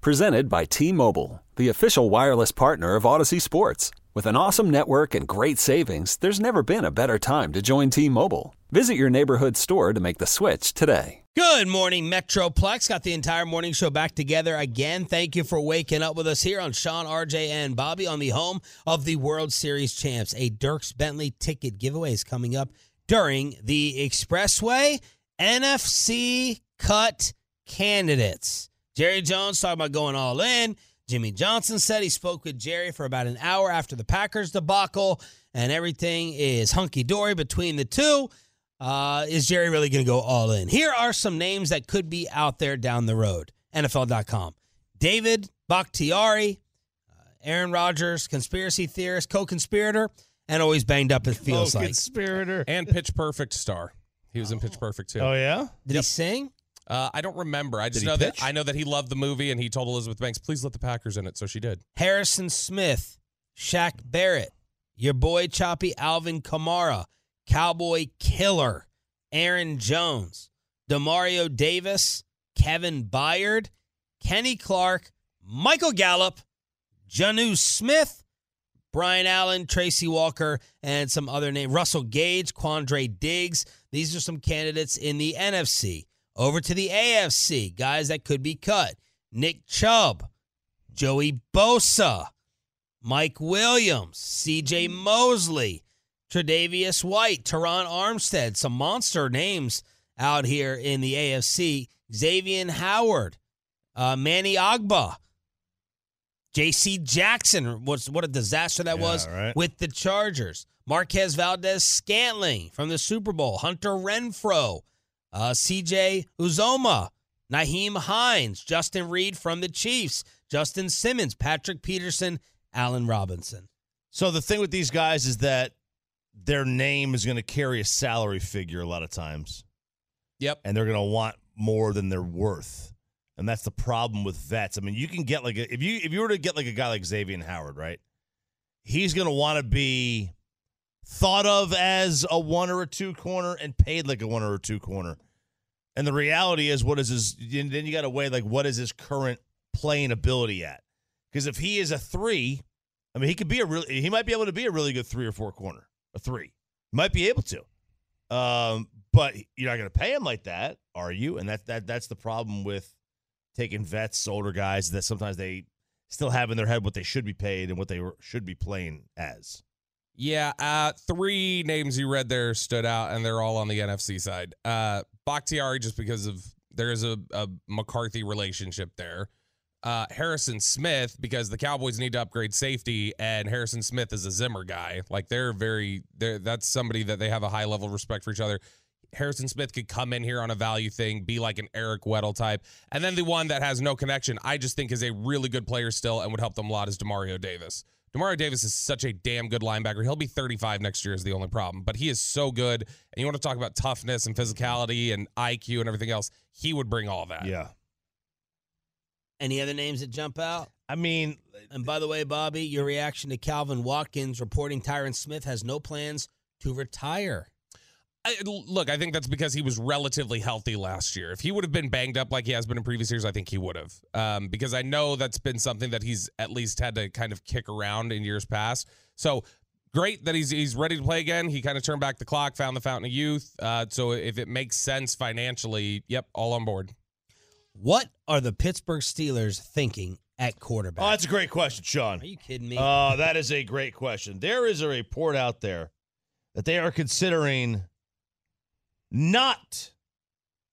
Presented by T Mobile, the official wireless partner of Audacy Sports. With an awesome network and great savings, there's never been a better time to join T Mobile. Visit your neighborhood store to make the switch today. Good morning, Metroplex. Got the entire morning show back together again. Thank you for waking up with us here on Shan, RJ, and Bobby on the home of the World Series champs. A Dierks Bentley ticket giveaway is coming up during the Expressway NFC cut candidates. Jerry Jones talking about going all in. Jimmy Johnson said he spoke with Jerry for about an hour after the Packers debacle, and everything is hunky dory between the two. Uh, is Jerry really going to go all in? Here are some names that could be out there down the road. NFL.com. David Bakhtiari, uh, Aaron Rodgers, conspiracy theorist, co conspirator, and always banged up, it feels oh, like. conspirator. and Pitch Perfect star. He was in Pitch Perfect too. Oh yeah. Did he sing? Uh, I don't remember. I just know that? I know that he loved the movie and he told Elizabeth Banks, "Please let the Packers in it." So she did. Harrison Smith, Shaq Barrett, your boy Choppy Alvin Kamara, Cowboy Killer, Aaron Jones, Demario Davis, Kevin Byard, Kenny Clark, Michael Gallup, Jonnu Smith, Brian Allen, Tracy Walker, and some other names. Russell Gage, Quandre Diggs. These are some candidates in the NFC. Over to the AFC, guys that could be cut. Nick Chubb, Joey Bosa, Mike Williams, CJ Mosley, Tre'Davious White, Terron Armstead, some monster names out here in the AFC. Xavier Howard, uh, Manny Ogbah, J.C. Jackson. What's what a disaster that Yeah, was right. with the Chargers. Marquez Valdes-Scantling from the Super Bowl. Hunter Renfrow, uh, C.J. Uzomah, Nyheim Hines, Justin Reid from the Chiefs, Justin Simmons, Patrick Peterson, Allen Robinson. So the thing with these guys is that their name is going to carry a salary figure a lot of times, Yep. and they're going to want more than they're worth. And that's the problem with vets. I mean, you can get like a, if you if you were to get like a guy like Xavier Howard, right? He's going to want to be thought of as a one or a two corner and paid like a one or a two corner. And the reality is, what is his? Then you got to weigh like what is his current playing ability at? Because if he is a three, I mean, he could be a really, he might be able to be a really good three or four corner, a three, might be able to. Um, but you're not going to pay him like that, are you? And that that that's the problem with taking vets, older guys that sometimes they still have in their head what they should be paid and what they should be playing as. Yeah, uh, three names you read there stood out, and they're all on the NFC side. Uh, Bakhtiari, just because of there's a, a McCarthy relationship there. Uh, Harrison Smith, because the Cowboys need to upgrade safety, and Harrison Smith is a Zimmer guy. Like they're very, they're that's somebody that they have a high level of respect for each other. Harrison Smith could come in here on a value thing, be like an Eric Weddle type. And then the one that has no connection, I just think is a really good player still and would help them a lot is Demario Davis. Demario Davis is such a damn good linebacker. He'll be 35 next year is the only problem, but he is so good. And you want to talk about toughness and physicality and IQ and everything else, he would bring all that. Yeah. Any other names that jump out? I mean, And by the way, Bobby, your reaction to Calvin Watkins reporting Tyron Smith has no plans to retire. I, look, I think that's because he was relatively healthy last year. If he would have been banged up like he has been in previous years, I think he would have. Um, because I know that's been something that he's at least had to kind of kick around in years past. So great that he's he's ready to play again. He kind of turned back the clock, found the fountain of youth. Uh, so if it makes sense financially, yep, all on board. What are the Pittsburgh Steelers thinking at quarterback? oh, that's a great question, Shan. Are you kidding me? Uh, that is a great question. There is a report out there that they are considering not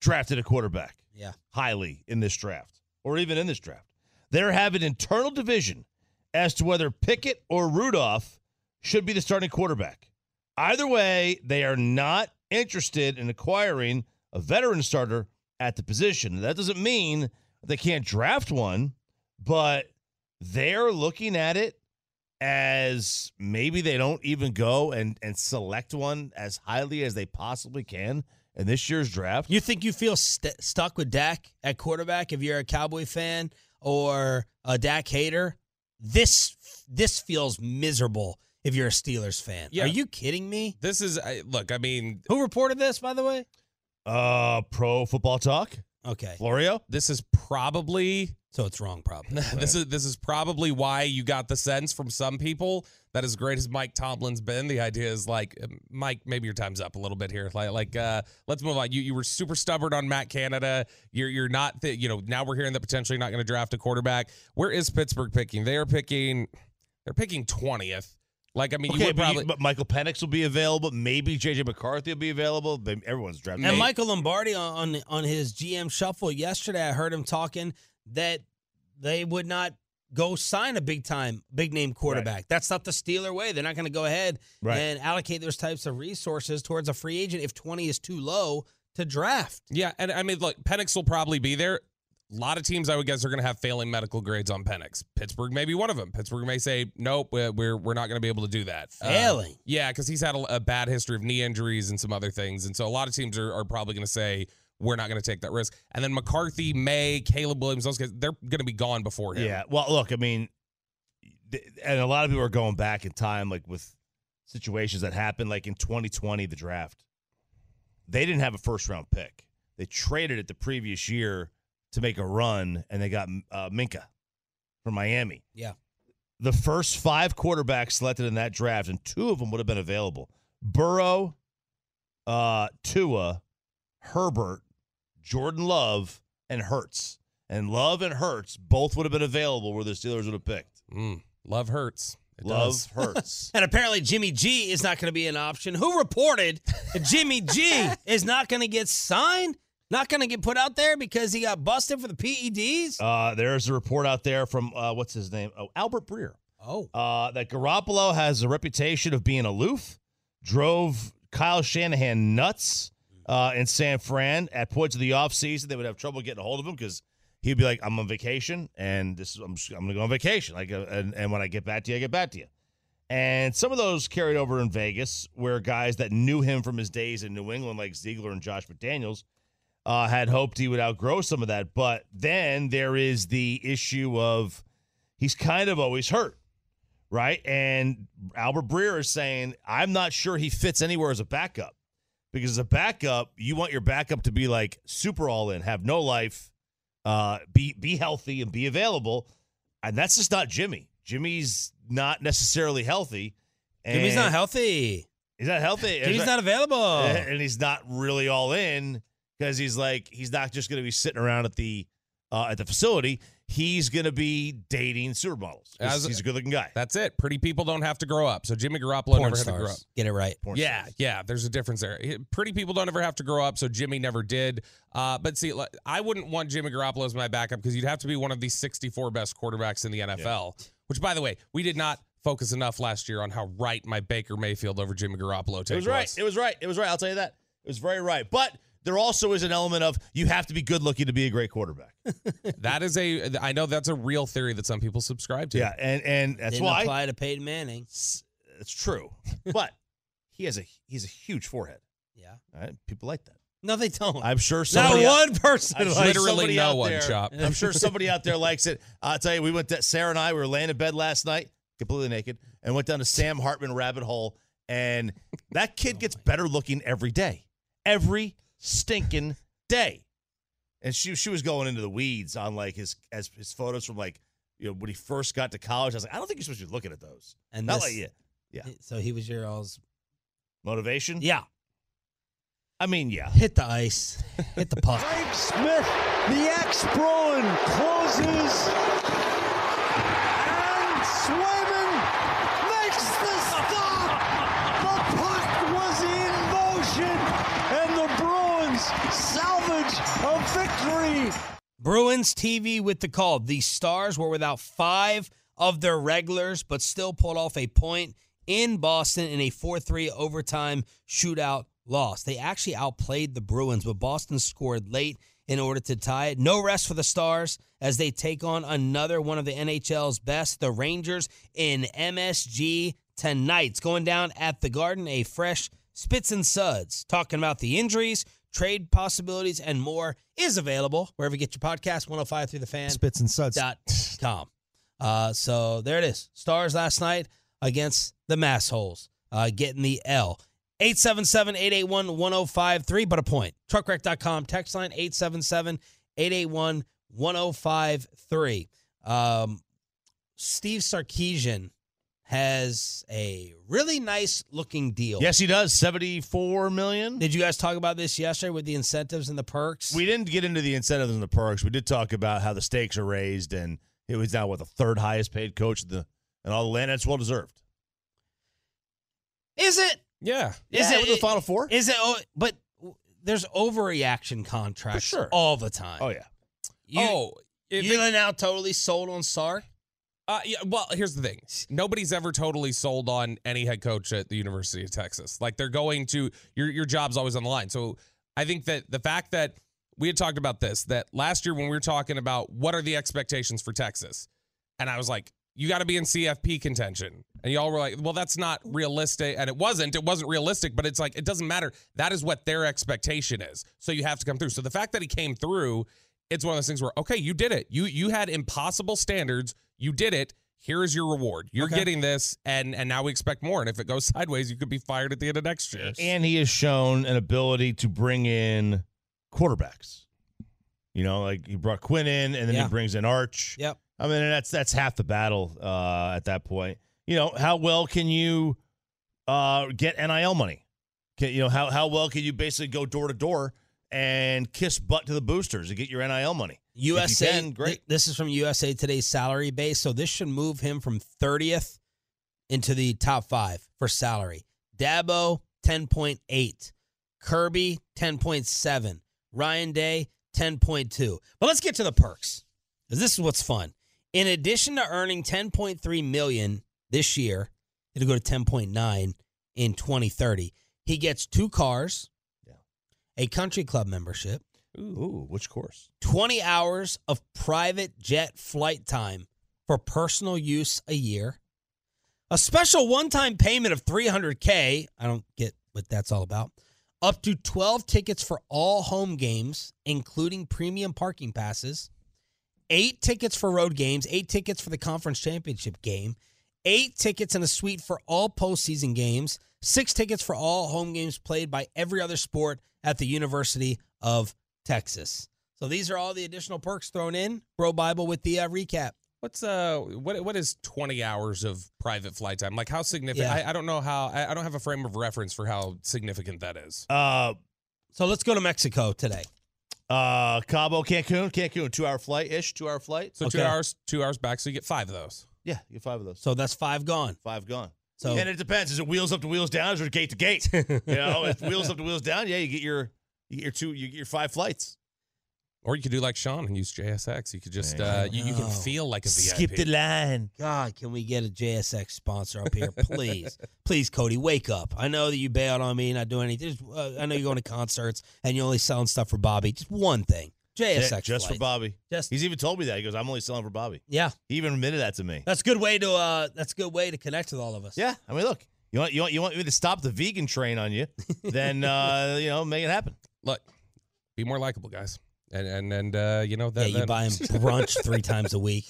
drafted a quarterback yeah. highly in this draft or even in this draft. They're having internal division as to whether Pickett or Rudolph should be the starting quarterback. Either way, they are not interested in acquiring a veteran starter at the position. That doesn't mean they can't draft one, but they're looking at it as maybe they don't even go and and select one as highly as they possibly can in this year's draft. You think you feel st- stuck with Dak at quarterback if you're a Cowboy fan or a Dak hater? This this feels miserable if you're a Steelers fan. Yeah. Are you kidding me? This is I- look. I mean, Who reported this, by the way? Uh, pro football talk, Okay, Florio. this is probably so it's wrong, probably. this is this is probably why you got the sense from some people that as great as Mike Tomlin's been, the idea is like um, Mike, maybe your time's up a little bit here. Like, like uh, let's move on. You you were super stubborn on Matt Canada. You're you're not. Th- you know now we're hearing that potentially not going to draft a quarterback. Where is Pittsburgh picking? They are picking. They're picking twentieth. Like I mean, you would but, you- probably. but Michael Penix will be available. Maybe JJ McCarthy will be available. They, everyone's drafting. And Michael Lombardi on, on on his GM shuffle yesterday, I heard him talking that they would not go sign a big time, big name quarterback. That's not the Steeler way. They're not going to go ahead Right. and allocate those types of resources towards a free agent if 20 is too low to draft. Yeah, and I mean, look, Penix will probably be there. A lot of teams, I would guess, are going to have failing medical grades on Penix. Pittsburgh may be one of them. Pittsburgh may say, "Nope, we're we're, we're not going to be able to do that." Uh, Failing? yeah, because he's had a, a bad history of knee injuries and some other things, and so a lot of teams are, are probably going to say, "We're not going to take that risk." And then McCarthy, May, Caleb Williams, those guys, they're going to be gone before him. Yeah. Well, look, I mean, and a lot of people are going back in time, like with situations that happened, like in 2020, the draft. They didn't have a first round pick. They traded it the previous year to make a run, and they got uh, Minkah from Miami. Yeah. The first five quarterbacks selected in that draft, and two of them would have been available: Burrow, uh, Tua, Herbert, Jordan Love, and Hurts. And Love and Hurts both would have been available where the Steelers would have picked. Mm, love hurts. It Love does. Hurts. And apparently Jimmy G is not going to be an option. Who reported that Jimmy G is not going to get signed? Not going to get put out there because he got busted for the PEDs? uh, there's a report out there from uh, what's his name? Oh, Albert Breer. oh. Uh, that Garoppolo has a reputation of being aloof, drove Kyle Shanahan nuts uh, in San Fran. At points of the offseason, they would have trouble getting a hold of him because he'd be like, "I'm on vacation, and this I'm, I'm going to go on vacation. Like, uh, and, and when I get back to you, I get back to you." And some of those carried over in Vegas, where guys that knew him from his days in New England, like Ziegler and Josh McDaniels, uh, had hoped he would outgrow some of that. But then there is the issue of he's kind of always hurt, right? And Albert Breer is saying, I'm not sure he fits anywhere as a backup because as a backup, you want your backup to be like super all in, have no life, uh, be be healthy and be available, and that's just not Jimmy. Jimmy's not necessarily healthy. And Jimmy's not healthy. He's not healthy. Jimmy's not available. and he's not really all in because he's like he's not just going to be sitting around at the uh, at the facility. He's going to be dating supermodels. 'cause As- he's a good looking guy. That's it. Pretty people don't have to grow up. So Jimmy Garoppolo Porn never had to grow up. Get it right. Porn yeah, stars. yeah. There's a difference there. Pretty people don't ever have to grow up, so Jimmy never did. Uh, but see, I wouldn't want Jimmy Garoppolo as my backup because you'd have to be one of the 64 best quarterbacks in the NFL. Which, by the way, we did not focus enough last year on how right my Baker Mayfield over Jimmy Garoppolo take It was right. It was right. It was right. I'll tell you that. It was very right. But there also is an element of you have to be good looking to be a great quarterback. That is a. I know that's a real theory that some people subscribe to. yeah, and and that's Didn't why apply to Peyton Manning. it's, it's true. but he has a he's a huge forehead. Yeah. All right, people like that. No, they don't. I'm sure Not somebody. one person. I'm likes sure Literally somebody no out one, there- Chop. I'm sure somebody out there likes it. I'll tell you, we went to Sarah and I. We were laying in bed last night, completely naked, and went down to Sam Hartman rabbit hole. And that kid oh gets better looking every day, every stinking day. And she she was going into the weeds on like his as his photos from like you know when he first got to college. I was like, I don't think you're supposed to be looking at those. And Not this- like you. Yeah. So he was your all's. Motivation. Yeah. I mean, yeah. Hit the ice. Hit the puck. Dave Smith, the ex-Bruin, closes. And Swayman makes the stop. The puck was in motion. And the Bruins a victory. Bruins TV with the call. The Stars were without five of their regulars, but still pulled off a point in Boston in a 4 3 overtime shootout loss. They actually outplayed the Bruins, but Boston scored late in order to tie it. No rest for the Stars as they take on another one of the NHL's best, the Rangers in MSG tonight. It's going down at the Garden, a fresh Spits and Suds talking about the injuries, trade possibilities, and more is available wherever you get your podcast, 105 through the fan Spits and suds. dot com. Uh, so there it is. Stars last night against the Massholes, uh, getting the L. 877-881-1053, but a point. Truckwreck.com, text line 877-881-1053. Um, Steve Sarkisian has a really nice looking deal. Yes, he does. Seventy-four million. Did you guys talk about this yesterday with the incentives and the perks? We didn't get into the incentives and the perks. We did talk about how the stakes are raised, and it was now with the third highest paid coach in the and all the land. That's well deserved. is it? Yeah. Is Yeah, it with the Final Four? Is it? oh, But there's overreaction contracts For sure. all the time. Oh yeah. You, oh, you're now totally sold on Sark. Uh, yeah, well, here's the thing. Nobody's ever totally sold on any head coach at the University of Texas. Like they're going to your your job's always on the line. So I think that the fact that we had talked about this that last year when we were talking about what are the expectations for Texas, and I was like, you got to be in CFP contention, and y'all were like, well, that's not realistic, and it wasn't. It wasn't realistic, but it's like it doesn't matter. That is what their expectation is. So you have to come through. So the fact that he came through it's one of those things where okay you did it you you had impossible standards you did it here is your reward you're Okay. getting this and and now we expect more and if it goes sideways you could be fired at the end of next year And he has shown an ability to bring in quarterbacks. You know, like he brought Quinn in, and then Yeah. he brings in Arch. Yep. I mean, that's that's half the battle uh, at that point. You know, how well can you uh, get NIL money? Can, you know, how how well can you basically go door to door and kiss butt to the boosters to get your NIL money? USA. can, great. This is from USA Today's salary base, so this should move him from 30th into the top five for salary. Dabo 10.8, Kirby 10.7, Ryan Day 10.2. But let's get to the perks. this is what's fun. In addition to earning 10.3 million this year, it'll go to 10.9 in 2030. He gets two cars, Yeah. a country club membership, Ooh, which course? 20 hours of private jet flight time for personal use a year, a special one time payment of 300K. I don't get what that's all about. Up to 12 tickets for all home games, including premium parking passes, eight tickets for road games, eight tickets for the conference championship game, eight tickets and a suite for all postseason games, six tickets for all home games played by every other sport at the University of Texas. So these are all the additional perks thrown in. BroBible with the uh, recap. what's uh what what is 20 hours of private flight time like how significant Yeah. I, I don't know how I, I don't have a frame of reference for how significant that is Uh, So let's go to Mexico today. uh, Cabo, Cancun, Cancun, two hour flight ish, two hour flight. so two hours two hours back so you get five of those Yeah, you get five of those. So that's five gone. Five gone. So and it depends. Is it wheels up to wheels down, or is it gate to gate? you know, if wheels up to wheels down, yeah, you get your you get your two, you get your five flights. or you could do like Shan and use JSX you could just uh you, you can feel like a VIP Skip the line. God, can we get a JSX sponsor up here, please? please, Cody, wake up. I know that you bailed on me, not doing anything. Just, uh, I know you're going to concerts and you're only selling stuff for Bobby. Just one thing, JSX, Yeah, just for. Bobby. Just He's even told me that. He goes, "I'm only selling for Bobby." yeah, He even admitted that to me. that's a good way to uh, that's a good way to connect with all of us. Yeah, I mean, look, you want you want you want me to stop the vegan train on you, then uh, you know, make it happen. Look be more likable guys and and and uh you know that yeah, you buy him brunch three times a week.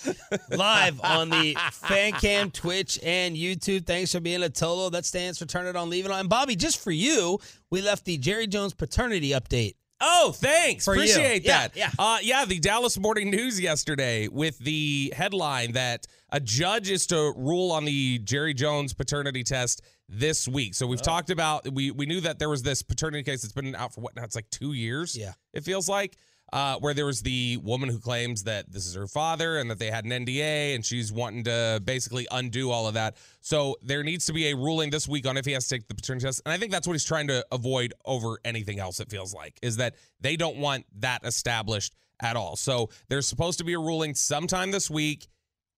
Live on the fan cam, Twitch, and YouTube. Thanks for being a Tolo. That stands for Turn It On, Leave It On. And Bobby, just for you, we left the Jerry Jones paternity update. Oh, thanks. For. Appreciate Yeah, that. yeah. Uh, yeah, the Dallas Morning News yesterday with the headline that a judge is to rule on the Jerry Jones paternity test this week. So we've talked about we we knew that there was this paternity case that's been out for what now it's like 2 years. Yeah. It feels like uh, where there was the woman who claims that this is her father and that they had an NDA and she's wanting to basically undo all of that. So there needs to be a ruling this week on if he has to take the paternity test. And I think that's what he's trying to avoid over anything else, it feels like, is that they don't want that established at all. So there's supposed to be a ruling sometime this week.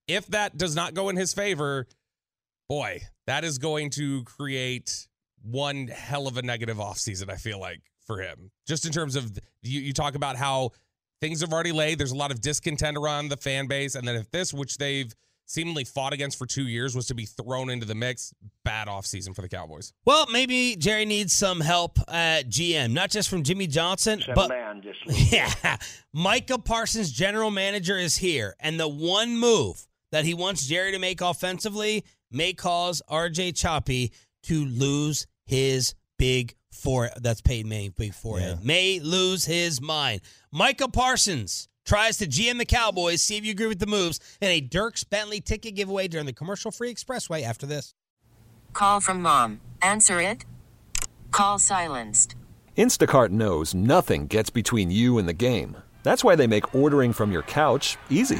If that does not go in his favor, boy, that is going to create one hell of a negative offseason, I feel like, for him. Just in terms of you, you talk about how things have already laid. There's a lot of discontent around the fan base. And then if this, which they've seemingly fought against for two years, was to be thrown into the mix, bad offseason for the Cowboys. Well, maybe Jerry needs some help at GM, not just from Jimmy Johnson, but yeah, Micah Parsons, general manager, is here, and the one move that he wants Jerry to make offensively may cause RJ Choppy to lose his big forehead. That's Peyton Manning, big forehead. May lose his mind. Micah Parsons tries to GM the Cowboys. See if you agree with the moves. And a Dierks Bentley ticket giveaway during the commercial free expressway after this. Call from mom. Answer it. Call silenced. Instacart knows nothing gets between you and the game. That's why they make ordering from your couch easy.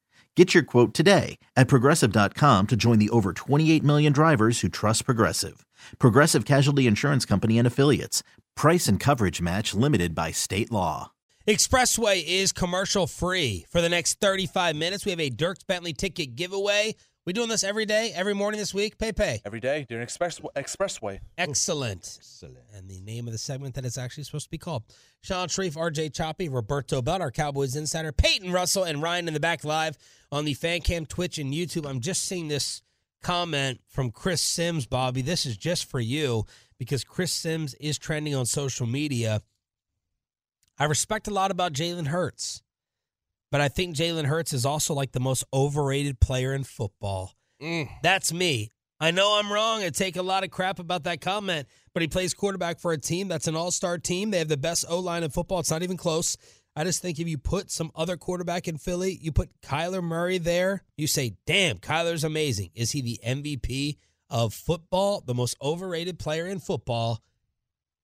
Get your quote today at progressive.com to join the over 28 million drivers who trust Progressive. Progressive Casualty Insurance Company and Affiliates. Price and coverage match limited by state law. Expressway is commercial free. For the next 35 minutes, we have a Dierks Bentley ticket giveaway. We doing this every day, every morning this week? Pay pay. Every day during express expressway. Excellent. And the name of the segment that it's actually supposed to be called. Shan Shariff, RJ Choppy, Roberto Belt, our Cowboys insider, Peyton Russell, and Ryan in the back live on the fan cam, Twitch, and YouTube. I'm just seeing this comment from Chris Sims, Bobby. This is just for you because Chris Sims is trending on social media. I respect a lot about Jalen Hurts, but I think Jalen Hurts is also like the most overrated player in football. Mm. That's me. I know I'm wrong. I take a lot of crap about that comment, but he plays quarterback for a team that's an all star team. They have the best O line in football. It's not even close. I just think if you put some other quarterback in Philly, you put Kyler Murray there, you say, damn, Kyler's amazing. Is he the MVP of football? The most overrated player in football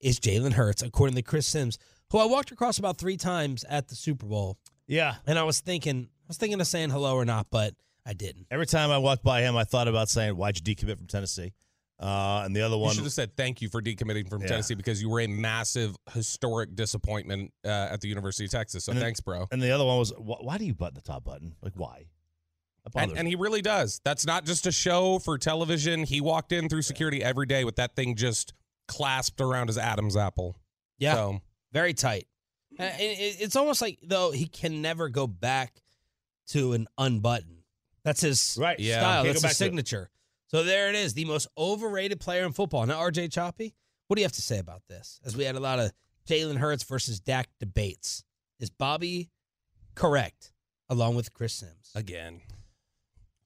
is Jalen Hurts, according to Chris Sims, who I walked across about three times at the Super Bowl. Yeah. And I was thinking, I was thinking of saying hello or not, but I didn't. Every time I walked by him, I thought about saying, "Why'd you decommit from Tennessee?" Uh, and the other You one, should have said thank you for decommitting from Yeah. Tennessee because you were a massive, historic disappointment uh, at the University of Texas. So And thanks, bro. and the other one was, "Wh- "Why do you button the top button? Like, why?" And, and he really does. That's not just a show for television. He walked in through security every day with that thing just clasped around his Adam's apple. Yeah. So Very tight. It- it- It's almost like, though, he can never go back to an unbutton. That's his Right. Style. Can't That's his back to signature. So there it is, the most overrated player in football. Now, RJ Choppy, what do you have to say about this? As we had a lot of Jalen Hurts versus Dak debates. Is Bobby correct, along with Chris Sims? again,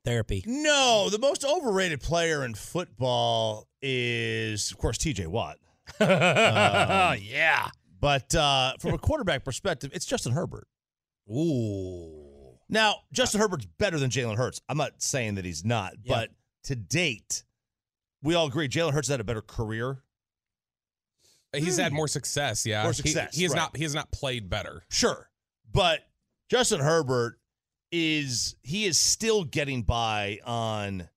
Therapy. no, the most overrated player in football is, of course, T.J. Watt. Um, yeah. But uh, from a quarterback perspective, it's Justin Herbert. Ooh. Now, Justin Herbert's better than Jalen Hurts. I'm not saying that he's not, Yeah. but to date, we all agree Jalen Hurts had a better career. he's had more success. Yeah, More He- success, He, has right. not. He has not played better. Sure. But Justin Herbert is he is still getting by on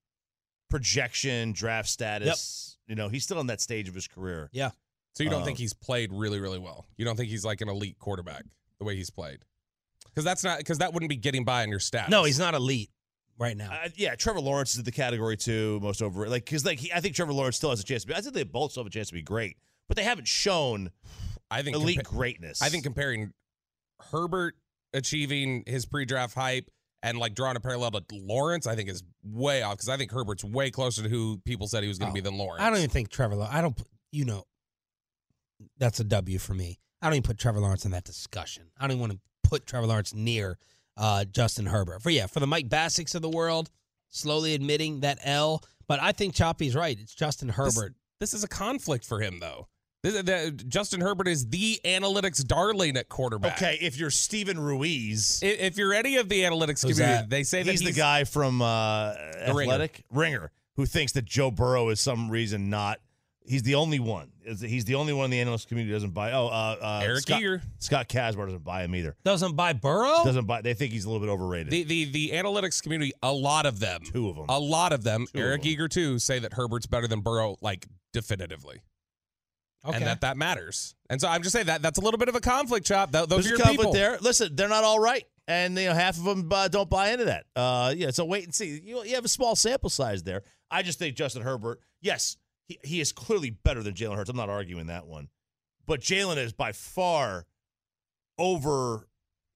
projection, draft status. You know, he's still in that stage of his career. Yeah. So you don't Uh, think he's played really, really well? You don't think he's like an elite quarterback the way he's played? Because that's not because that wouldn't be getting by on your stats. No, he's not elite right now. Uh, yeah, Trevor Lawrence is the category two most over like because like he, I think Trevor Lawrence still has a chance to be. I think they both still have a chance to be great, but they haven't shown I think elite compa- greatness. I think comparing Herbert achieving his pre-draft hype and like drawing a parallel to Lawrence, I think is way off because I think Herbert's way closer to who people said he was going to Oh, be than Lawrence. I don't even think Trevor. Lawrence. I don't. You know, that's a W for me. I don't even put Trevor Lawrence in that discussion. I don't even want to put Trevor Lawrence near uh, Justin Herbert. For yeah, for the Mike Bassics of the world, slowly admitting that L. But I think Choppy's right. It's Justin Herbert. This is a conflict for him though. This, the, Justin Herbert is the analytics darling at quarterback. Okay, if you're Steven Ruiz, I- If you're any of the analytics Who's community, that? they say that he's, the guy from uh, The Ringer. Athletic Ringer who thinks that Joe Burrow is some reason not. He's the only one. He's the only one in the analyst community who doesn't buy. Oh, uh, uh, Eric Scott, Eager. Scott Kacsmar doesn't buy him either. Doesn't buy Burrow. Doesn't buy. They think he's a little bit overrated. The, the the analytics community, a lot of them, Two of them. a lot of them, Two of Eric them. Eager too, say that Herbert's better than Burrow, like definitively, okay. and that that matters. And so I'm just saying that that's a little bit of a conflict, chop. Th- those There's are a your conflict people. there. Listen, they're not all right, and you know half of them uh, don't buy into that. Uh, yeah, so wait and see. You, you have a small sample size there. I just think Justin Herbert. Yes, he, he is clearly better than Jalen Hurts. I'm not arguing that one, but Jalen is by far over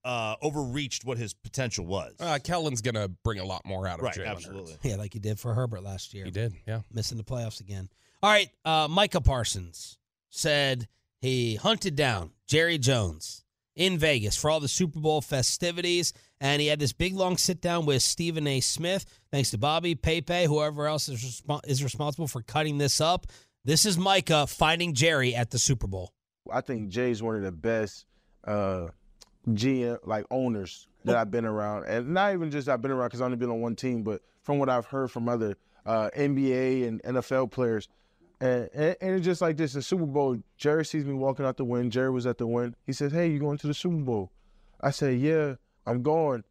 uh, overreached what his potential was. Uh, Kellen's gonna bring a lot more out of right, Jalen absolutely. Hurts. yeah, like he did for Herbert last year. He did, yeah. missing the playoffs again. All right, uh, Micah Parsons said he hunted down Jerry Jones in Vegas for all the Super Bowl festivities, and he had this big long sit down with Stephen A. Smith. Thanks to Bobby, Pepe, whoever else is respo- is responsible for cutting this up. This is Micah finding Jerry at the Super Bowl. I think Jay's one of the best uh, GM like owners that I've been around, and not even just I've been around because I've only been on one team, but from what I've heard from other uh, NBA and NFL players, and, and and it's just like this: the Super Bowl. Jerry sees me walking out the win. Jerry was at the win. He says, "Hey, you going to the Super Bowl?" I said, "Yeah, I'm going."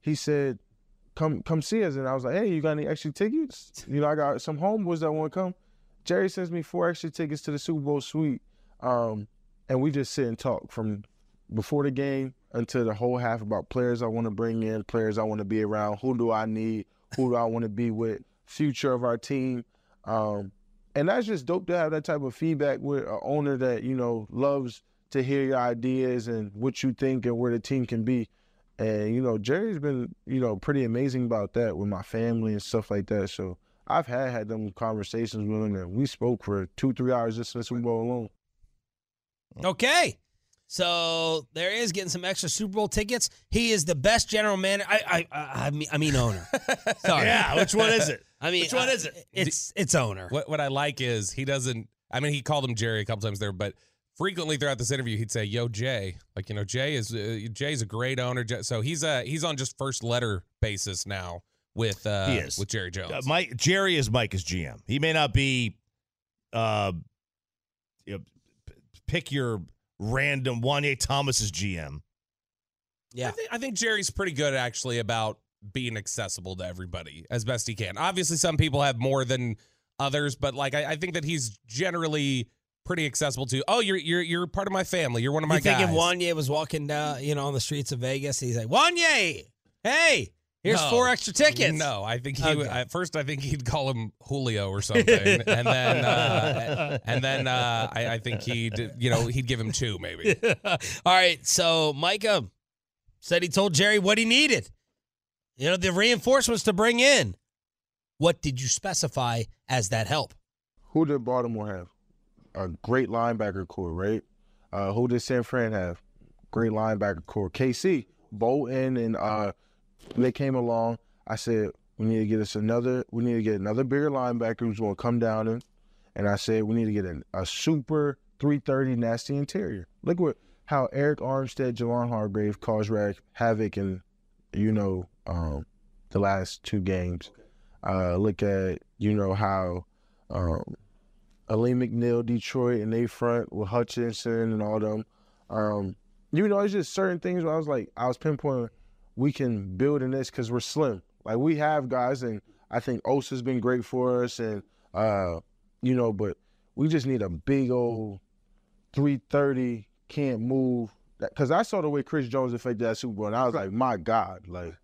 He said, "Come, come see us." And I was like, "Hey, you got any extra tickets? You know, I got some homeboys that want to come." Jerry sends me four extra tickets to the Super Bowl suite. Um, and we just sit and talk from before the game until the whole half about players I want to bring in, players I want to be around, who do I need, who do I want to be with, future of our team. Um, and that's just dope to have that type of feedback with an owner that, you know, loves to hear your ideas and what you think and where the team can be. And, you know, Jerry's been, you know, pretty amazing about that with my family and stuff like that. So I've had had them conversations with him and we spoke for two, three hours just in the Super Bowl alone. Okay. So there is getting some extra Super Bowl tickets. He is the best general manager. I I I, I mean I mean owner. Sorry. Yeah, which one is it? I mean Which one uh, is it? It's it's owner. What what I like is he doesn't. I mean, he called him Jerry a couple times there, but frequently throughout this interview, he'd say, "Yo, Jay." Like you know, Jay is uh, Jay's a great owner. Jay- So he's uh he's on just first letter basis now with uh He is. with Jerry Jones. Uh, Mike Jerry is Micah's GM. He may not be, uh, you know, p- pick your random Juanyeh Thomas's GM. I Yeah. think, I think Jerry's pretty good actually about being accessible to everybody as best he can. Obviously, some people have more than others, but like I, I think that he's generally pretty accessible to. Oh, you're you're you're part of my family. You're one of my You think if guys. Juanyeh was walking down, you know, on the streets of Vegas, he's like, Juanyeh, hey, here's No. four extra tickets. No, I think he would. Okay. At first, I think he'd call him Julio or something, and then uh, and then uh, I, I think he'd you know he'd give him two maybe. All right. So Micah said he told Jerry what he needed. You know, the reinforcements to bring in. What did you specify as that help? Who did Baltimore have? A great linebacker core, right? Uh, who did San Fran have? Great linebacker core. KC, Bolton, and uh, they came along. I said we need to get us another. We need to get another bigger linebacker who's going to come down in. And I said we need to get an, a super 330 nasty interior. Look what how Arik Armstead, Javon Hargrave caused havoc and you know, um, the last two games. Uh, look at you know how um, Alim McNeill, Detroit, and they front with Hutchinson and all them. Um, you know, it's just certain things where I was like, I was pinpointing we can build in this because we're slim. Like we have guys, and I think Osa's been great for us, and uh, you know, but we just need a big old 330 can't move. Because I saw the way Chris Jones affected that Super Bowl, and I was like, my God, like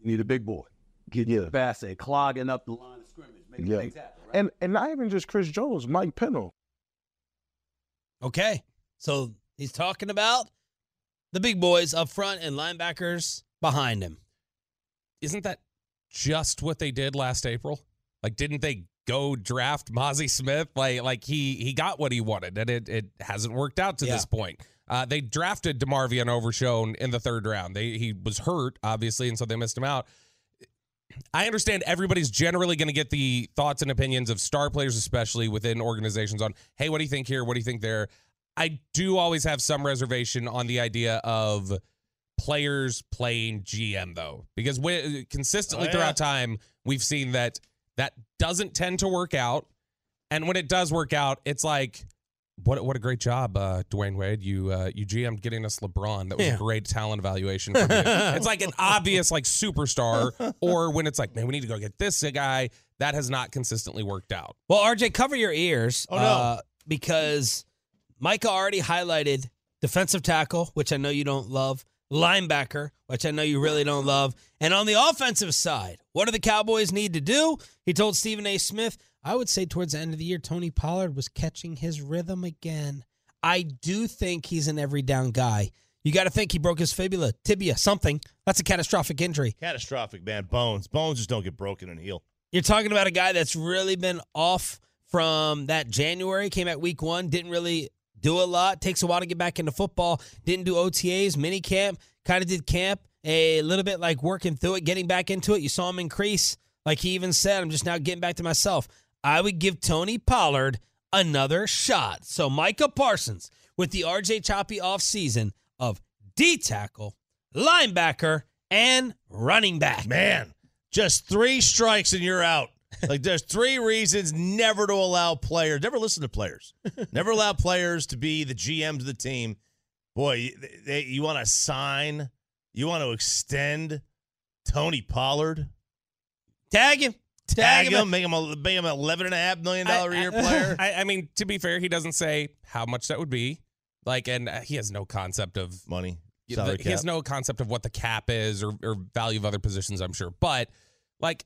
You need a big boy. Get Yeah. Bassett clogging up the line of scrimmage, making Yeah. things happen. Right? and and not even just Chris Jones, Mike Pennel. Okay. So he's talking about the big boys up front and linebackers behind him. isn't that just what they did last April? Like, didn't they go draft Mazi Smith? Like, like he he got what he wanted, and it it hasn't worked out to Yeah. this point. Uh, they drafted DeMarvion Overshown in the third round. They he was hurt, obviously, and so they missed him out. I understand everybody's generally going to get the thoughts and opinions of star players, especially within organizations, on hey, what do you think here? What do you think there? I do always have some reservation on the idea of players playing GM though, because we, consistently Oh, yeah. throughout time we've seen that that doesn't tend to work out, and when it does work out, it's like. What, what a great job, uh, Dwyane Wade. You uh, you GM'd getting us LeBron. That was Yeah. a great talent evaluation. From you. it's like an obvious like superstar, or when it's like, man, we need to go get this guy. That has not consistently worked out. Well, RJ, cover your ears. Oh, no. uh, because Micah already highlighted defensive tackle, which I know you don't love, linebacker, which I know you really don't love. And on the offensive side, what do the Cowboys need to do? He told Stephen A. Smith, I would say towards the end of the year, Tony Pollard was catching his rhythm again. I do think he's an every down guy. You got to think he broke his fibula, tibia, something. That's a catastrophic injury. Catastrophic, man. Bones. Bones just don't get broken and heal. You're talking about a guy that's really been off from that January, came at week one, didn't really do a lot. Takes a while to get back into football. Didn't do OTAs, mini camp, kind of did camp, a little bit like working through it, getting back into it. You saw him increase. Like he even said, I'm just now getting back to myself. I would give Tony Pollard another shot. So Micah Parsons with the RJ Choppy off season of D tackle, linebacker, and running back. Man, just three strikes and you're out. Like there's three reasons never to allow players, never listen to players, never allow players to be the GMs of the team. Boy, you, they, you want to sign, you want to extend Tony Pollard, Tag him. Tag him, make him a make him an eleven and a half million dollar a year player. I, I mean, to be fair, he doesn't say how much that would be. Like, and uh, he has no concept of Money, the- he has no concept of what the cap is or, or value of other positions. I'm sure, but like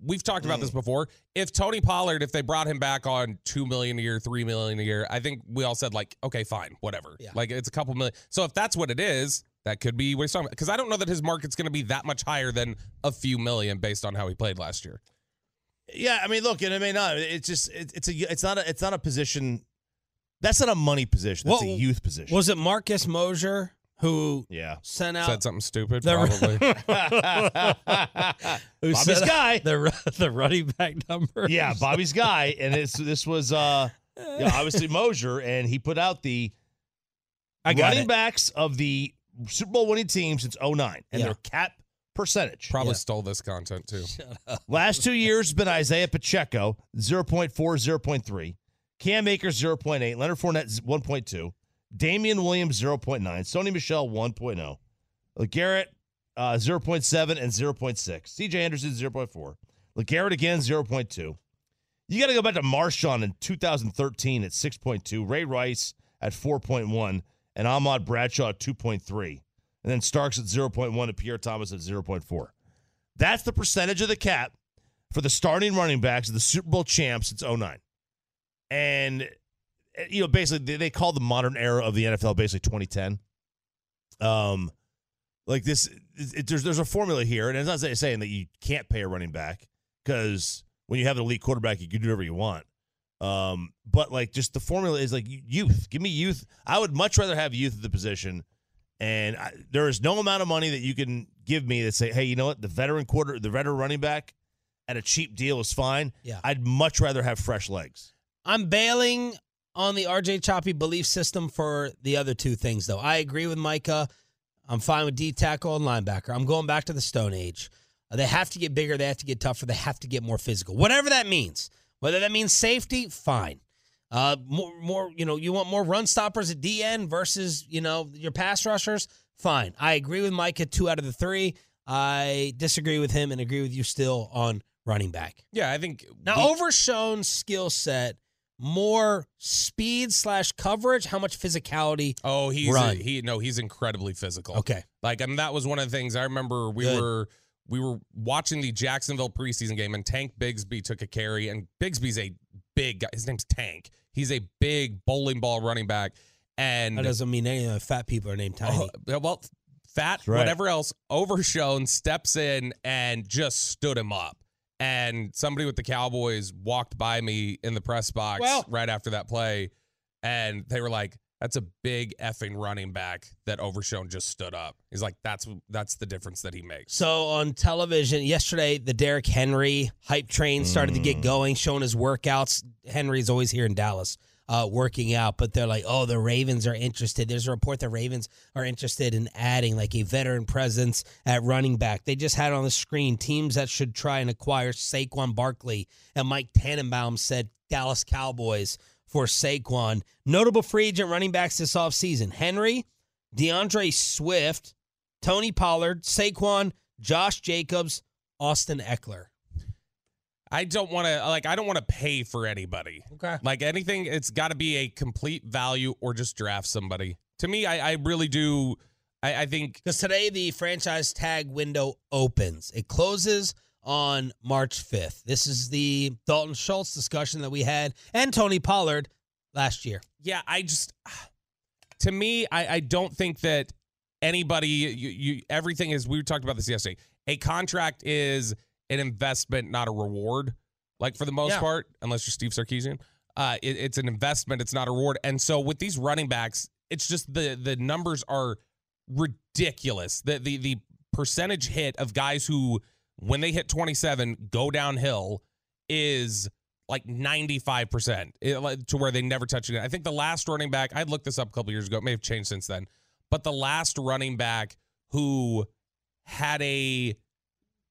we've talked about Mm. this before. If Tony Pollard, if they brought him back on two million a year, three million a year, I think we all said like, okay, fine, whatever. Yeah. Like it's a couple million. So if that's what it is, that could be what he's talking about. Because I don't know that his market's going to be that much higher than a few million based on how he played last year. Yeah, I mean, look, and it may not. It's just it, it's a it's not a it's not a position. That's not a money position. That's a youth position. Was it Marcus Mosher who yeah. sent out Said something stupid, the, probably. who Bobby's guy. the ru- the running back number? Yeah, Bobby's guy, and it's this was uh, yeah, obviously Mosher, and he put out the I got running it. backs of the Super Bowl winning team since 09 and Yeah. their cap percentage. probably Yeah. stole this content too. Last two years has been Isaiah Pacheco, 0.4, 0.3. Cam Akers, 0.8. Leonard Fournette, 1.2. Damian Williams, 0.9. Sony Michel, 1.0. Garrett, uh, 0.7 and 0.6. CJ Anderson, 0.4. LeGarrette again, 0.2. You got to go back to Marshawn in 2013 at 6.2. Ray Rice at 4.1. And Ahmad Bradshaw at 2.3. And then Starks at 0.1 and Pierre Thomas at 0.4. That's the percentage of the cap for the starting running backs of the Super Bowl champs since 09. And, eh, you know, basically, they, they call the modern era of the NFL basically 2010. Um, like this, it, there's there's a formula here, and it's not saying that you can't pay a running back because when you have an elite quarterback, you can do whatever you want. Um, but like, just the formula is like youth. Give me youth. I would much rather have youth at the position, and I, there is no amount of money that you can give me that say, hey, you know what, the veteran quarter, the veteran running back, at a cheap deal is fine. Yeah. I'd much rather have fresh legs. I'm bailing on the RJ Choppy belief system for the other two things, though. I agree with Micah. I'm fine with D tackle and linebacker. I'm going back to the Stone Age. Uh, They have to get bigger. They have to get tougher. They have to get more physical. Whatever that means. Whether that means safety, fine. Uh, more, more. You know, you want more run stoppers at DN versus you know your pass rushers. Fine. I agree with Micah. Two out of the three. I disagree with him and agree with you still on running back. Yeah, I think Now, we- overshown skill set, more speed slash coverage. How much physicality? Oh, he's Run. he no, he's incredibly physical. Okay. Like, and that was one of the things I remember we Good. were we were watching the Jacksonville preseason game and Tank Bigsby took a carry and Bigsby's a big guy. His name's Tank. He's a big bowling ball running back. And That doesn't mean any of the fat people are named oh, Tiny. Oh, well, fat, right. whatever else. Overshown steps in and just stood him up. And somebody with the Cowboys walked by me in the press box Well- right after that play, and they were like, "That's a big effing running back that Overshown just stood up." He's like, "That's that's the difference that he makes." So on television yesterday, the Derrick Henry hype train started to Mm. get going, showing his workouts. Henry's always here in Dallas, uh, working out, but they're like, "Oh, the Ravens are interested." There's a report that Ravens are interested in adding like a veteran presence at running back. They just had on the screen teams that should try and acquire Saquon Barkley, and Mike Tannenbaum said Dallas Cowboys for Saquon. Notable free agent running backs this offseason: Henry, D'Andre Swift. Tony Pollard, Saquon, Josh Jacobs, Austin Ekeler. I don't want to like I don't want to pay for anybody. Okay. Like anything, it's got to be a complete value or just draft somebody. To me, I, I really do. I, I think Because today the franchise tag window opens. It closes on March 5th. This is the Dalton Schultz discussion that we had and Tony Pollard last year. yeah, I just to me, I, I don't think that anybody you, you everything is we talked about this yesterday. A contract is an investment, not a reward. Like for the most Yeah. part, unless you're Steve Sarkisian, uh, it, it's an investment. It's not a reward. And so with these running backs, it's just the the numbers are ridiculous. The the the percentage hit of guys who when they hit 27 go downhill is like 95% to where they never touch it. I think the last running back, I looked this up a couple years ago, it may have changed since then, but the last running back who had a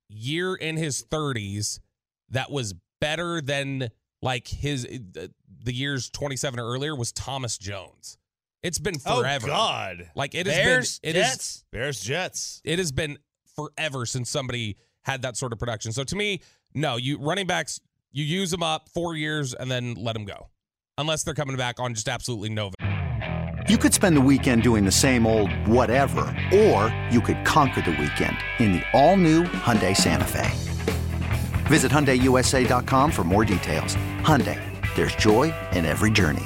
year in his 30s that was better than like his uh, the years 27 or earlier was Thomas Jones. It's been forever. Oh God. Like it has been it is- Jets. Bears Jets. it has been forever since somebody had that sort of production. So to me, no, you running backs, you use them up four years and then let them go, unless they're coming back on just absolutely no. You could spend the weekend doing the same old whatever, or you could conquer the weekend in the all-new Hyundai Santa Fe. Visit HyundaiUSA.com for more details. Hyundai, there's joy in every journey.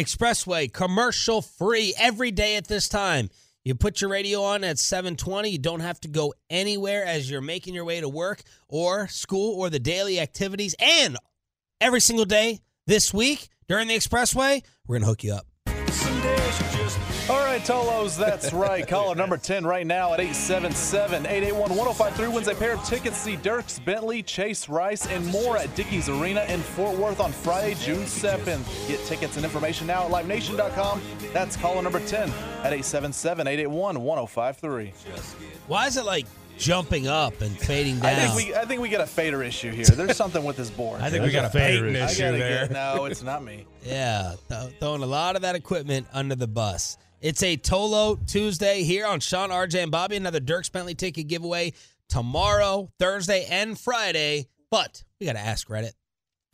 Expressway, commercial free every day at this time. You put your radio on at 720. You don't have to go anywhere as you're making your way to work or school or the daily activities. And every single day this week during the Expressway, we're going to hook you up. All right, Tolos, that's right. Caller number 10 right now at 877 881 1053 wins a pair of tickets to see Dierks Bentley, Chase Rice, and more at Dickies Arena in Fort Worth on Friday, June 7th. Get tickets and information now at livenation.com. That's caller number 10 at 877 881 1053. Why is it like jumping up and fading down? I think we I think we got a fader issue here. There's something with this board. I think we got a Peyton I issue there. Get, no, it's not me. Yeah, th- throwing a lot of that equipment under the bus. It's a Tolo Tuesday here on Shan, RJ, and Bobby. Another Dirk Bentley ticket giveaway tomorrow, Thursday, and Friday. But we got to ask Reddit.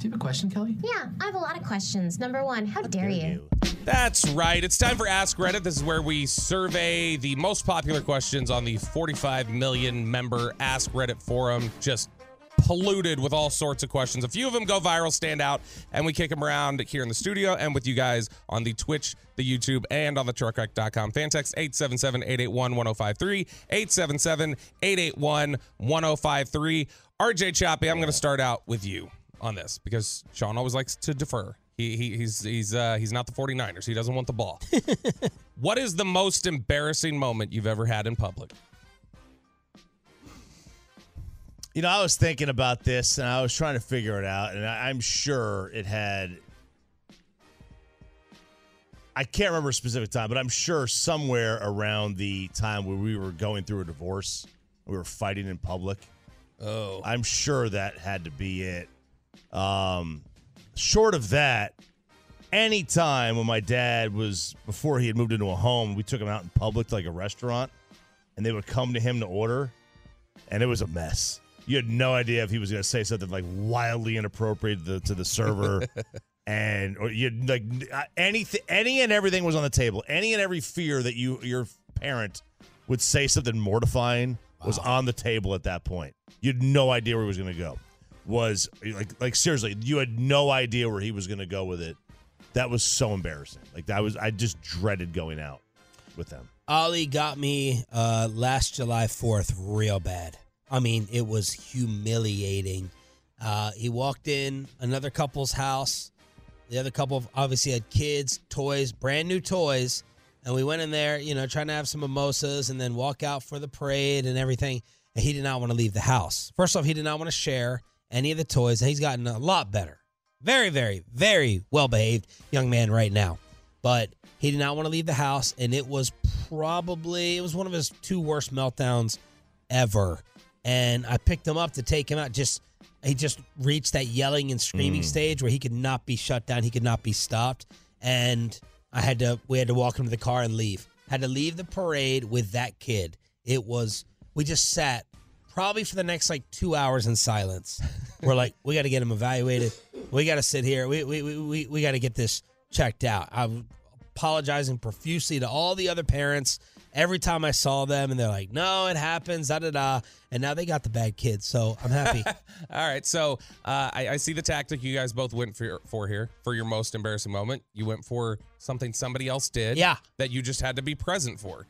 Do you have a question, Kelly? Yeah, I have a lot of questions. Number one, how, dare, you? That's right. It's time for Ask Reddit. This is where we survey the most popular questions on the 45 million member Ask Reddit forum. Just polluted with all sorts of questions. A few of them go viral, stand out, and we kick them around here in the studio and with you guys on the Twitch, the YouTube, and on the truckwreck.com. Fan text 877 881 1053. 877 881 1053. RJ Choppy, I'm going to start out with you on this because Shan always likes to defer. He, he he's he's uh he's not the 49ers. He doesn't want the ball. what is the most embarrassing moment you've ever had in public? You know, I was thinking about this and I was trying to figure it out, and I, I'm sure it had. I can't remember a specific time, but I'm sure somewhere around the time where we were going through a divorce, we were fighting in public. Oh, I'm sure that had to be it. Um, short of that, any time when my dad was before he had moved into a home, we took him out in public to like a restaurant, and they would come to him to order, and it was a mess. You had no idea if he was going to say something like wildly inappropriate to the, to the server, and or you like uh, anything, any and everything was on the table. Any and every fear that you your parent would say something mortifying was on the table at that point. You had no idea where he was going to go. Was like like seriously, you had no idea where he was going to go with it. That was so embarrassing. Like that was I just dreaded going out with them. Ollie got me uh, last July 4th real bad. I mean, it was humiliating. Uh, he walked in another couple's house. The other couple obviously had kids, toys, brand new toys. And we went in there, you know, trying to have some mimosas and then walk out for the parade and everything. And he did not want to leave the house. First off, he did not want to share any of the toys. And he's gotten a lot better. Very, very, very well behaved young man right now. But he did not want to leave the house. And it was probably, it was one of his two worst meltdowns ever. And I picked him up to take him out. Just, he just reached that yelling and screaming Mm. stage where he could not be shut down. He could not be stopped. And I had to, we had to walk him to the car and leave. Had to leave the parade with that kid. It was, we just sat probably for the next like two hours in silence. We're like, we got to get him evaluated. We got to sit here. We, we, we, we, we got to get this checked out. I'm apologizing profusely to all the other parents every time I saw them, and they're like, no, it happens, da da da. And now they got the bad kids. So I'm happy. All right, so uh, I, I see the tactic you guys both went for, for here for your most embarrassing moment. You went for something somebody else did, Yeah. that you just had to be present for.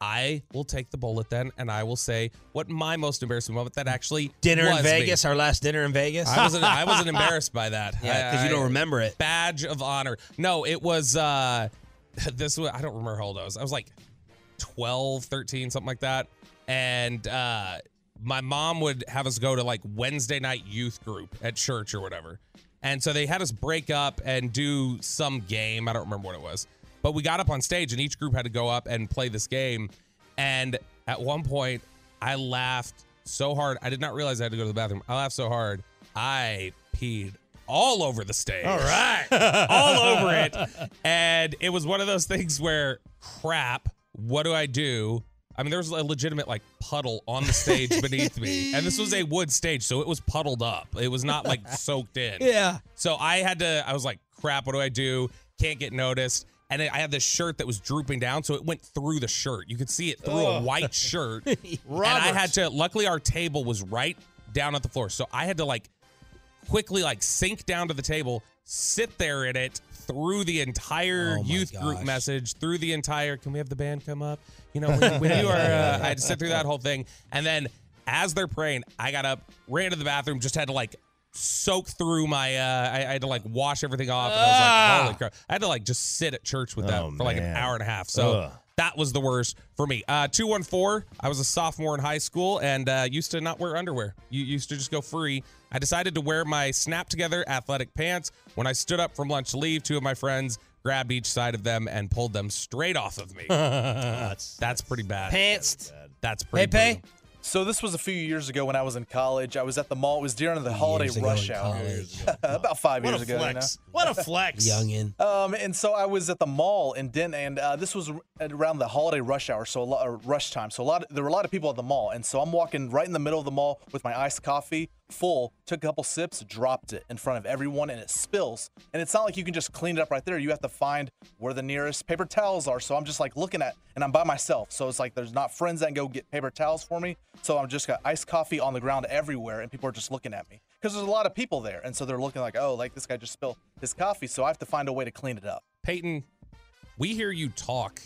I will take the bullet then, and I will say what my most embarrassing moment that actually dinner in was me. Vegas, our last dinner in Vegas. I wasn't. I wasn't embarrassed by that. Yeah, 'cause you don't remember it. Badge of honor. No, it was. uh This was. I don't remember how old I was. I was like 12, 13, something like that. And uh my mom would have us go to like Wednesday night youth group at church or whatever. And so they had us break up and do some game. I don't remember what it was. But we got up on stage and each group had to go up and play this game. And at one point, I laughed so hard. I did not realize I had to go to the bathroom. I laughed so hard. I peed all over the stage. All right. all over it. And it was one of those things where, crap, what do I do? I mean, there was a legitimate like puddle on the stage beneath me. And this was a wood stage, so it was puddled up. It was not like soaked in. Yeah. So I had to, I was like, crap, what do I do? Can't get noticed. And I had this shirt that was drooping down, so it went through the shirt. You could see it through a white shirt. and I had to, luckily, our table was right down at the floor. So I had to like quickly like sink down to the table, sit there in it through the entire Oh youth group message, through the entire. Can we have the band come up? You know, when, when you are, uh, I had to sit through that whole thing, and then as they're praying, I got up, ran to the bathroom, just had to like soak through my. uh I, I had to like wash everything off, and I was Ah. like, holy crap! I had to like just sit at church with them Oh, for like an hour and a half. So. Ugh. That was the worst for me. Uh, 214, I was a sophomore in high school and uh, used to not wear underwear. You used to just go free. I decided to wear my snap together athletic pants. When I stood up from lunch to leave, two of my friends grabbed each side of them and pulled them straight off of me. that's, That's pretty bad. Pants. That's pretty Pepe? brutal. So this was a few years ago when I was in college. I was at the mall. It was during the holiday Years ago rush in hour. college. About five What years a ago. you know? flex. What a flex. Youngin. Um, and so I was at the mall in Denton, and uh, this was at around the holiday rush hour, so a lot or rush time. So a lot, there were a lot of people at the mall, and so I'm walking right in the middle of the mall with my iced coffee, full. Took a couple sips, dropped it in front of everyone, and it spills. And it's not like you can just clean it up right there. You have to find where the nearest paper towels are. So I'm just like looking at, and I'm by myself. So it's like there's not friends that can go get paper towels for me. So I'm just got iced coffee on the ground everywhere, and people are just looking at me because there's a lot of people there, and so they're looking like, oh, like this guy just spilled his coffee. So I have to find a way to clean it up. Peyton, we hear you talk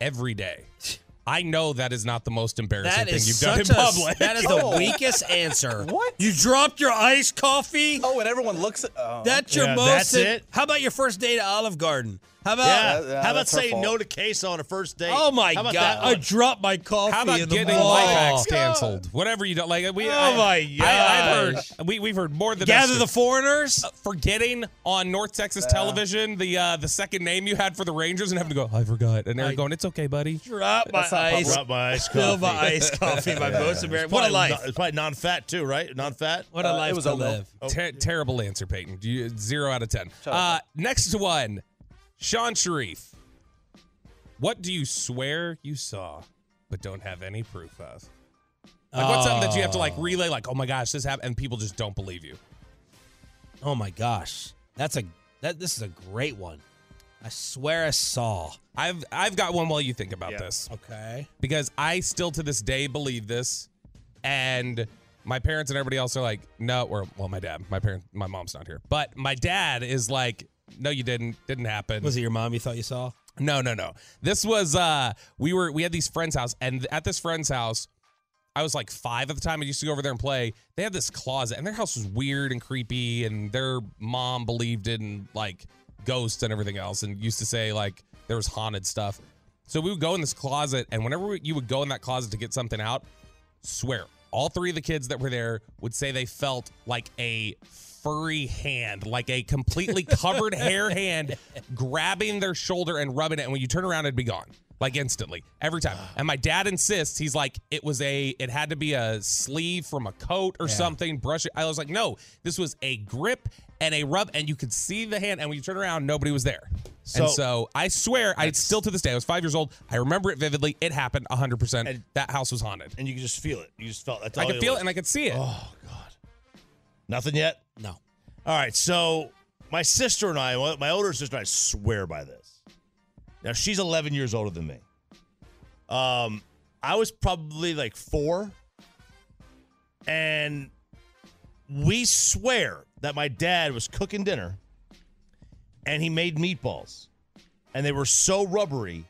every day. I know that is not the most embarrassing That thing is you've done in such a- public. that is the weakest answer. What? You dropped your iced coffee? Oh, and everyone looks at. Oh. That's your Yeah, most. that's it? How about your first date at Olive Garden? How about? Yeah. yeah, How about saying no to queso on a first date? Oh my How about god! that I one? dropped my coffee. How about in the getting mall. life hacks canceled? Whatever you don't like. We, Oh I, my I, I've heard. We, we've heard more than Gather the foreigners. Uh, forgetting on North Texas television the uh, the second name you had for the Rangers and having to go, I forgot. And they're going, it's okay, buddy. Drop my ice. Drop my iced Fill coffee. my iced coffee. My most embarrassing. What a life. non- it's probably non-fat too, right? Non-fat. What a Uh, it life was to oatmeal. live. Ter- terrible answer, Peyton. You, zero out of ten. Shut Uh, next one, Shan Shariff. What do you swear you saw, but don't have any proof of? Like what's something that you have to like relay? Like, oh my gosh, this happened, and people just don't believe you. Oh my gosh, that's a that. This is a great one. I swear I saw. I've I've got one while you think about Yeah. this. Okay. because I still to this day believe this, and my parents and everybody else are like, no, or well, my dad, my parent, my mom's not here, but my dad is like, no, you didn't, didn't happen. Was it your mom you thought you saw? No, no, no. This was uh we were we had these friends' house, and at this friend's house, I was like five at the time. I used to go over there and play. They had this closet, and their house was weird and creepy, and their mom believed in like ghosts and everything else, and used to say like there was haunted stuff. So we would go in this closet, and whenever you would go in that closet to get something out, swear all three of the kids that were there would say they felt like a furry hand, like a completely covered hair hand grabbing their shoulder and rubbing it. And when you turn around, it'd be gone. Like instantly, every time. And my dad insists, he's like, it was a, it had to be a sleeve from a coat or Yeah. something, brush it. I was like, no, this was a grip and a rub, and you could see the hand. And when you turn around, nobody was there. And so I swear, I That's- still to this day, I was five years old. I remember it vividly. It happened 100%. And- that house was haunted. And you can just feel it. You just felt. That's I all could feel was. it and I could see it. Oh God. Nothing yet. No. All right. So my sister and I, my older sister and I, swear by this. Now she's 11 years older than me. Um, I was probably like four, and we swear that my dad was cooking dinner, and he made meatballs, and they were so rubbery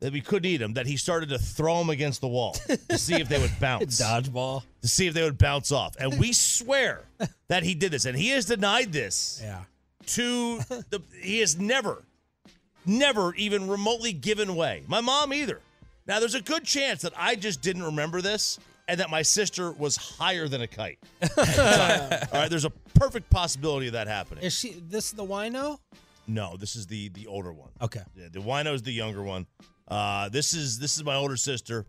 that we couldn't eat them. That he started to throw them against the wall to see if they would bounce Dodgeball. to see if they would bounce off. And we swear that he did this. And he has denied this Yeah. to the he has never, never even remotely given way. My mom either. Now there's a good chance that I just didn't remember this and that my sister was higher than a kite. at the time. All right, there's a perfect possibility of that happening. Is she? This the wino? No, this is the the older one. Okay. Yeah, the wino is the younger one. Uh, this is this is my older sister,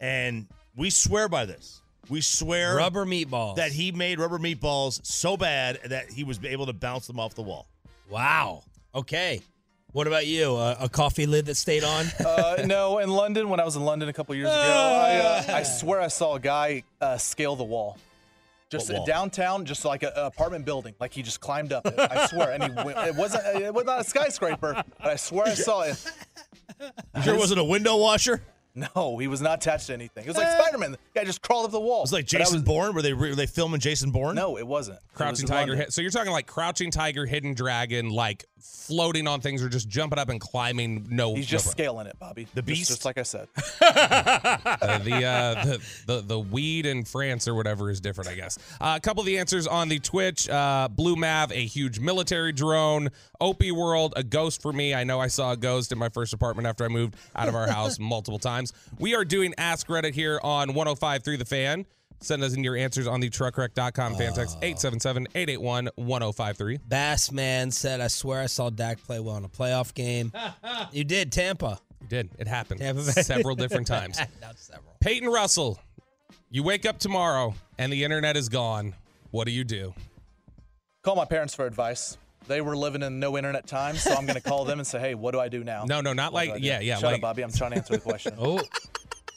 and we swear by this. We swear Rubber meatballs. that he made rubber meatballs so bad that he was able to bounce them off the wall. Wow. Okay. What about you? Uh, a coffee lid that stayed on? Uh, no, in London, when I was in London a couple years ago, I, uh, I swear I saw a guy uh, scale the wall. Just wall? downtown, just like an apartment building. Like he just climbed up it. I swear. And he went, it wasn't it was not a skyscraper, but I swear I saw it. You sure it wasn't a window washer? No, he was not attached to anything. It was like eh. Spider-Man. The guy just crawled up the wall. It was like But I Jason Bourne. Were they were they filming Jason Bourne? No, it wasn't. It Crouching was in Tiger. London. Hid- So you're talking like Crouching Tiger, Hidden Dragon, like floating on things or just jumping up and climbing. No, He's just no- scaling it, Bobby. The beast? just like I said. Uh, the, uh, the the the weed in France or whatever is different, I guess. Uh, a couple of the answers on the Twitch: uh, Blue Mav, a huge military drone. Opie World, a ghost for me. I know I saw a ghost in my first apartment after I moved out of our house multiple times. We are doing Ask Reddit here on 105 through The Fan. Send us in your answers on the truckwreck.com ah. fan text 877-881-1053. Bassman said, I swear I saw Dak play well in a playoff game. you did, Tampa. You did. It happened Tampa Bay. several different times. Not several. Peyton Russell, you wake up tomorrow and the internet is gone. What do you do? Call my parents for advice. They were living in no internet time, so I'm going to call them and say, "Hey, what do I do now?" No, no, not What do like do? yeah, yeah. Shut like, up, Bobby. I'm trying to answer the question. Oh.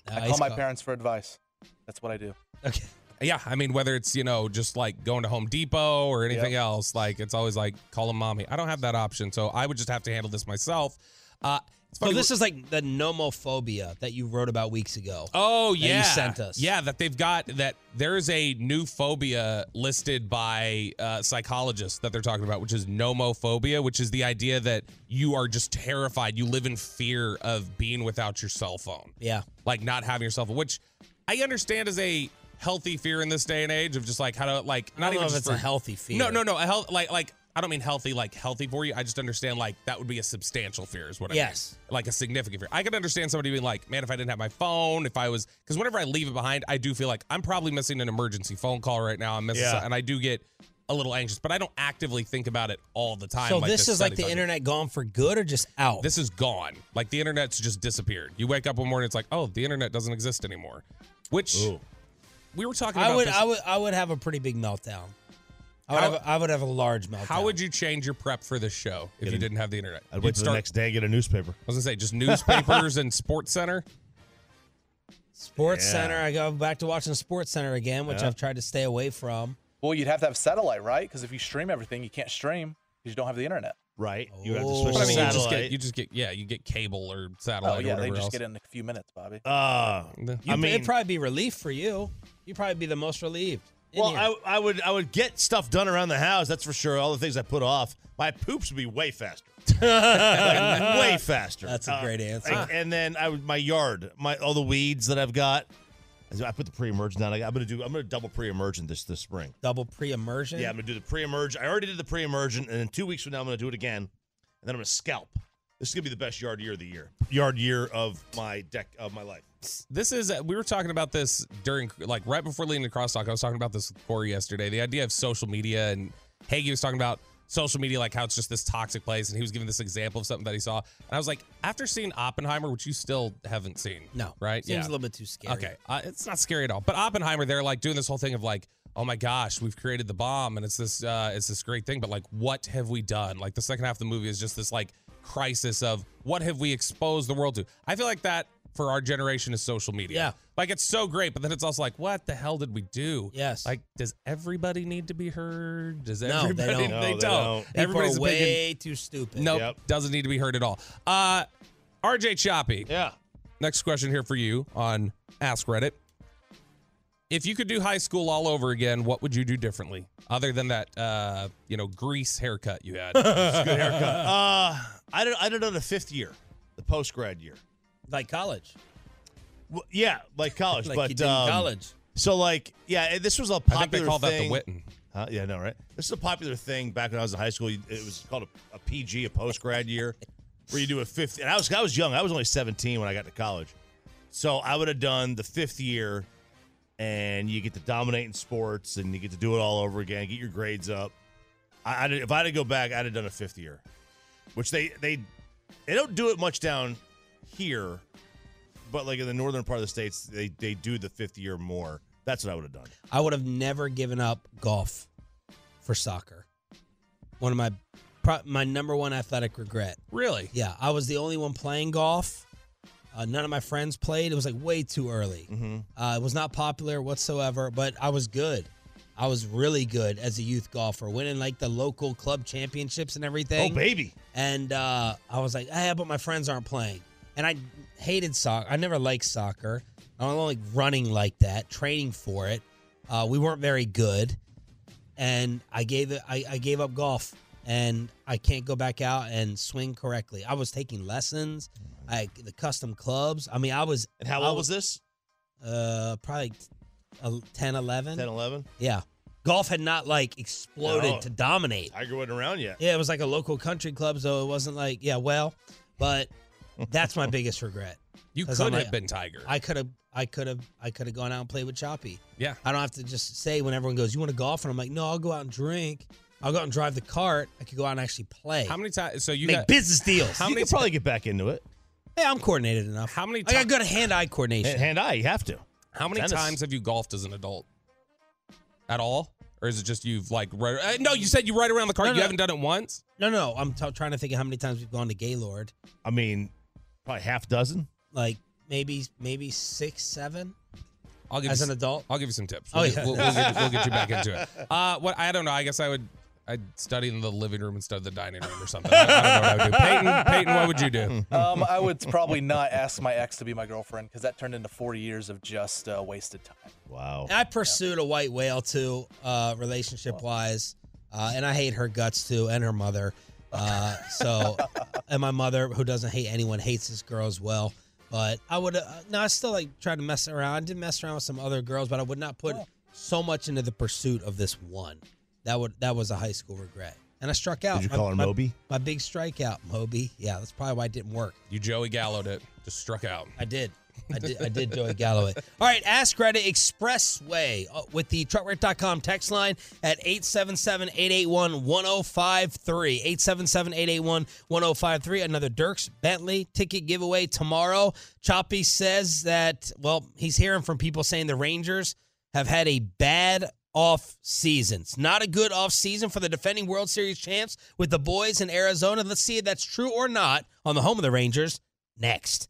I Nice call my parents for advice. That's what I do. Okay. Yeah, I mean whether it's you know just like going to Home Depot or anything Yep. else, like it's always like call them mommy. I don't have that option, so I would just have to handle this myself. Uh, So this is like the nomophobia that you wrote about weeks ago. Oh yeah, you sent us. Yeah, that they've got that. There's a new phobia listed by uh, psychologists that they're talking about, which is nomophobia, which is the idea that you are just terrified. You live in fear of being without your cell phone. Yeah. like not having your cell phone, which I understand is a healthy fear in this day and age of just like how to like I not don't even know if it's a healthy fear. No, no, no. A health like like I don't mean healthy like healthy for you. I just understand like that would be a substantial fear is what I Yes. mean. Like a significant fear. I could understand somebody being like, man, if I didn't have my phone, if I was because whenever I leave it behind, I do feel like I'm probably missing an emergency phone call right now. I'm missing Yeah. and I do get a little anxious, but I don't actively think about it all the time. So like this is like the internet gone for good or just out? This is gone. Like the internet's just disappeared. You wake up one morning, it's like, oh, the internet doesn't exist anymore. Which we were talking about. I would, this- I would, I would have a pretty big meltdown. I would, How- have, a, I would have a large meltdown. How would you change your prep for this show if Get you a- didn't have the internet? I'd You'd wait till the next day and get a newspaper. I was gonna say just newspapers and Sports Center. Sports Yeah. Center. I go back to watching Sports Center again, which Yeah. I've tried to stay away from. Well, you'd have to have satellite, right? Because if you stream everything, you can't stream because you don't have the internet. Right. You have to Oh. switch But I mean, you just satellite. get you just get yeah, you get cable or satellite. Oh satellite yeah, or they whatever just else. get in a few minutes, Bobby. uh, You, I mean, it'd probably be relief for you. You'd probably be the most relieved. in well, here. I, I would I would get stuff done around the house. That's for sure. All the things I put off, my poops would be way faster, Like, way faster. That's a Uh, great answer. like, and then I would my yard, my all the weeds that I've got. I put the pre-emergent down. I, I'm gonna do. I'm gonna double pre-emergent this this spring. Double pre-emergent. Yeah, I'm gonna do the pre-emergent. I already did the pre-emergent, and in two weeks from now, I'm gonna do it again, and then I'm gonna scalp. This is gonna be the best yard year of the year. Yard year of my deck of my life. This is uh, we were talking about this during like right before leading to crosstalk. I was talking about this with Corey yesterday. The idea of social media and Hagee was talking about social media, like how it's just this toxic place, and he was giving this example of something that he saw. And I was like, after seeing Oppenheimer, which you still haven't seen, No. right? Seems a little bit too scary. Okay, uh, it's not scary at all. But Oppenheimer, they're like doing this whole thing of like, oh my gosh, we've created the bomb, and it's this, uh, it's this great thing. But like, what have we done? Like the second half of the movie is just this like crisis of what have we exposed the world to? I feel like that for our generation is social media. Yeah. like it's so great, but then it's also like, what the hell did we do? Yes. Like, does everybody need to be heard? Does No, everybody? they don't. No, They they don't. don't. People Everybody's are opinion- way too stupid. Nope, Yep. doesn't need to be heard at all. Uh, RJ Choppy. Yeah. Next question here for you on Ask Reddit. If you could do high school all over again, what would you do differently, other than that, uh, you know, grease haircut you had? Good haircut. Uh, I did. I did it in the fifth year, the post grad year. Like college. Well, yeah, like college, Like but you did um, college. So like, yeah, this was a I popular think they call that the thing. Witten. Huh? Yeah, no, right? This is a popular thing back when I was in high school. It was called a, a PG, a post grad year, where you do a fifth. And I was I was young. I was only seventeen when I got to college, so I would have done the fifth year, and you get to dominate in sports, and you get to do it all over again, get your grades up. I, I if I had to go back, I'd have done a fifth year, which they they they don't do it much down here, but like in the northern part of the states, they they do the fifth year more. That's what I would have done. I would have never given up golf for soccer. One of my pro- my number one athletic regret. Really? Yeah, I was the only one playing golf. Uh, none of my friends played. It was like way too early. Mm-hmm. Uh, it was not popular whatsoever, but I was good. I was really good as a youth golfer, winning like the local club championships and everything. Oh, baby. And uh, I was like, hey, but my friends aren't playing. And I hated soccer. I never liked soccer. I don't like running like that, training for it. Uh, we weren't very good. And I gave it I, I gave up golf and I can't go back out and swing correctly. I was taking lessons, I the custom clubs. I mean, I was And how I old was this? Uh probably uh, 10 11. 10, 11? Yeah. Golf had not like exploded No. to dominate. Tiger wasn't around yet. Yeah, it was like a local country club, so it wasn't like yeah, well, but that's my biggest regret. You could I'm have like- been Tiger. I could have, I could have, I could have gone out and played with Choppy. Yeah. I don't have to just say when everyone goes, "You want to golf?" and I'm like, "No, I'll go out and drink. I'll go out and drive the cart. I could go out and actually play. How many times? So you make got business deals? How you many could probably get back into it. Hey, I'm coordinated enough. How many times? I got ti- good hand-eye coordination. Hand eye, you have to. How many Tennis. times have you golfed as an adult? At all? Or is it just you've like right? Uh, no, you said you ride around the car. No, you haven't done it once. No, no, I'm t- trying to think of how many times we've gone to Gaylord. I mean, probably half dozen. Like maybe, maybe six, seven. I'll give As you an adult? I'll give you some tips. Oh, We'll, yeah. get, we'll, we'll get, we'll get you back into it. Uh, what I don't know. I guess I would. I'd study in the living room instead of the dining room or something. I, I don't know what I would do. Peyton, Peyton, what would you do? Um, I would probably not ask my ex to be my girlfriend because that turned into 40 years of just uh, wasted time. Wow. I pursued a white whale too, uh, relationship wise, uh, and I hate her guts too, and her mother. Uh, so, and my mother, who doesn't hate anyone, hates this girl as well. But I would, uh, no, I still like try to mess around. I did mess around with some other girls, but I would not put so much into the pursuit of this one. That would that was a high school regret, and I struck out. Did you My- call her my- Moby? My big strikeout, Moby. Yeah, that's probably why it didn't work. You Joey Gallowed it. Just struck out. I did. I did. I did Joey Galloway. All right, Ask Reddit Expressway uh, with the truckwreck.com text line at 877-881-1053. 877-881-1053. Another Dierks Bentley ticket giveaway tomorrow. Choppy says that, well, he's hearing from people saying the Rangers have had a bad off season. It's not a good off season for the defending World Series champs with the boys in Arizona. Let's see if that's true or not on the home of the Rangers next.